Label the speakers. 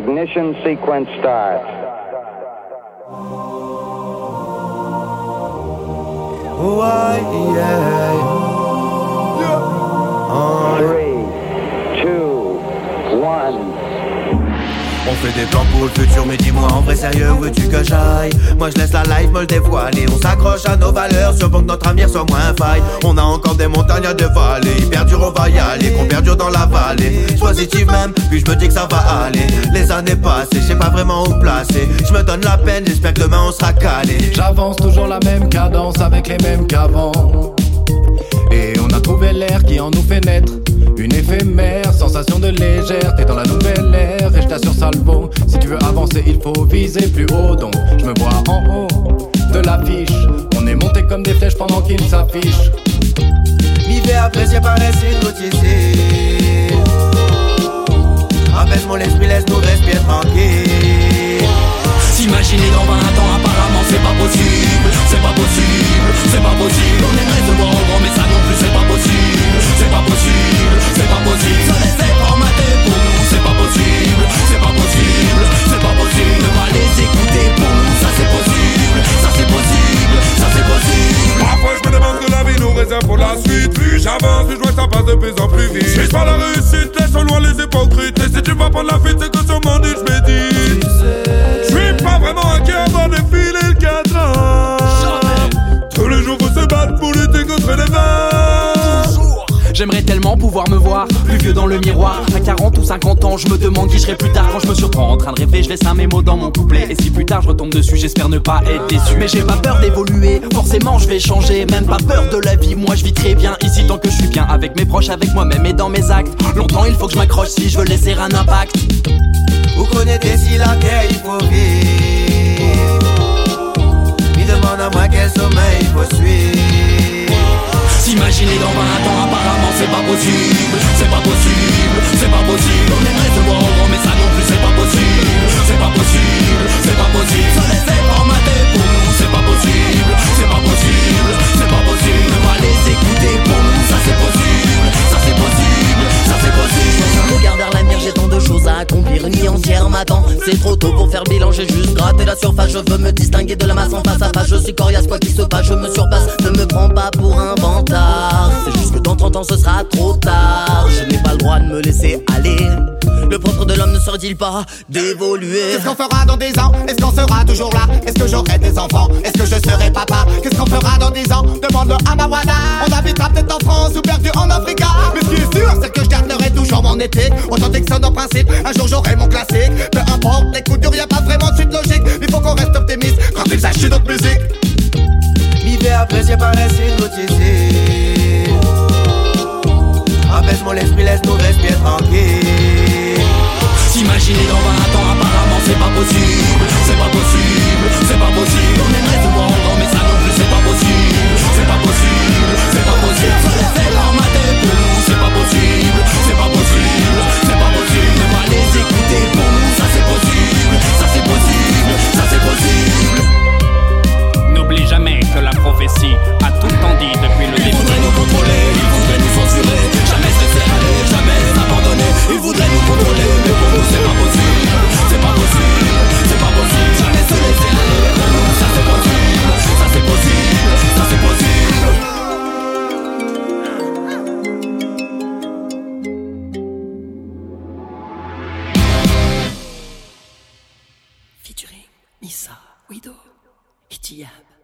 Speaker 1: Ignition sequence start.
Speaker 2: Why, yeah. On fait des plans pour le futur, mais dis-moi en vrai sérieux, où veux-tu que j'aille? Moi je laisse la life me le dévoiler, on s'accroche à nos valeurs, sur que notre avenir soit moins faille. On a encore des montagnes à dévaler, hyper dur on va y aller, qu'on perdure dans la vallée. Positif même, puis je me dis que ça va aller. Les années passées, je sais pas vraiment où placer. Je me donne la peine, j'espère que demain on sera calé.
Speaker 3: J'avance toujours la même cadence avec les mêmes qu'avant. Et on a trouvé l'air qui en nous fait naître. Une éphémère sensation de légèreté dans la nouvelle ère. Si tu veux avancer, il faut viser plus haut. Donc, je me vois en haut de l'affiche. On est monté comme des flèches pendant qu'il s'affiche.
Speaker 2: Vivez apprécié par les ici Apaise mon esprit, laisse-nous
Speaker 4: la suite. Plus j'avance, plus je vois que ça passe de plus en plus vite. Je pas la réussite, laisse au loin les hypocrites. Et si tu vas prendre la fuite, c'est que sur mon île je médite.
Speaker 5: J'aimerais tellement pouvoir me voir plus vieux dans le miroir. À 40 ou 50 ans, je me demande qui je serai plus tard. Quand je me surprends en train de rêver, je laisse un mémo dans mon couplet. Et si plus tard je retombe dessus, j'espère ne pas être déçu. Mais j'ai pas peur d'évoluer, forcément je vais changer. Même pas peur de la vie, moi je vis très bien ici tant que je suis bien avec mes proches, avec moi-même et dans mes actes. Longtemps il faut que je m'accroche si je veux laisser un impact.
Speaker 2: Vous connaissez si la terre il faut vivre
Speaker 5: c'est pas possible, c'est pas possible. On aimerait se voir mais ça non plus c'est pas possible, c'est pas possible, c'est pas possible.
Speaker 6: J'ai juste gratté la surface. Je veux me distinguer de la masse en face à face. Je suis coriace, quoi qu'il se passe, je me surpasse. Ne me prends pas pour un vantard. C'est juste que dans 30 ans ce sera trop tard. Je n'ai pas le droit de me laisser aller. Le propre de l'homme ne serait-il pas d'évoluer?
Speaker 7: Qu'est-ce qu'on fera dans 10 ans? Est-ce qu'on sera toujours là? Est-ce que j'aurai des enfants? Est-ce que je serai sonne en principe Un jour j'aurai mon classique. Peu importe les coups durs y a pas vraiment de suite logique. Il faut qu'on reste optimiste. Quand il s'agit d'autres musique.
Speaker 2: Vivez apprécié par les ici Apaise mon esprit, laisse-nous respirer tranquille
Speaker 6: Featuring Nissa, Wido, Itiyab.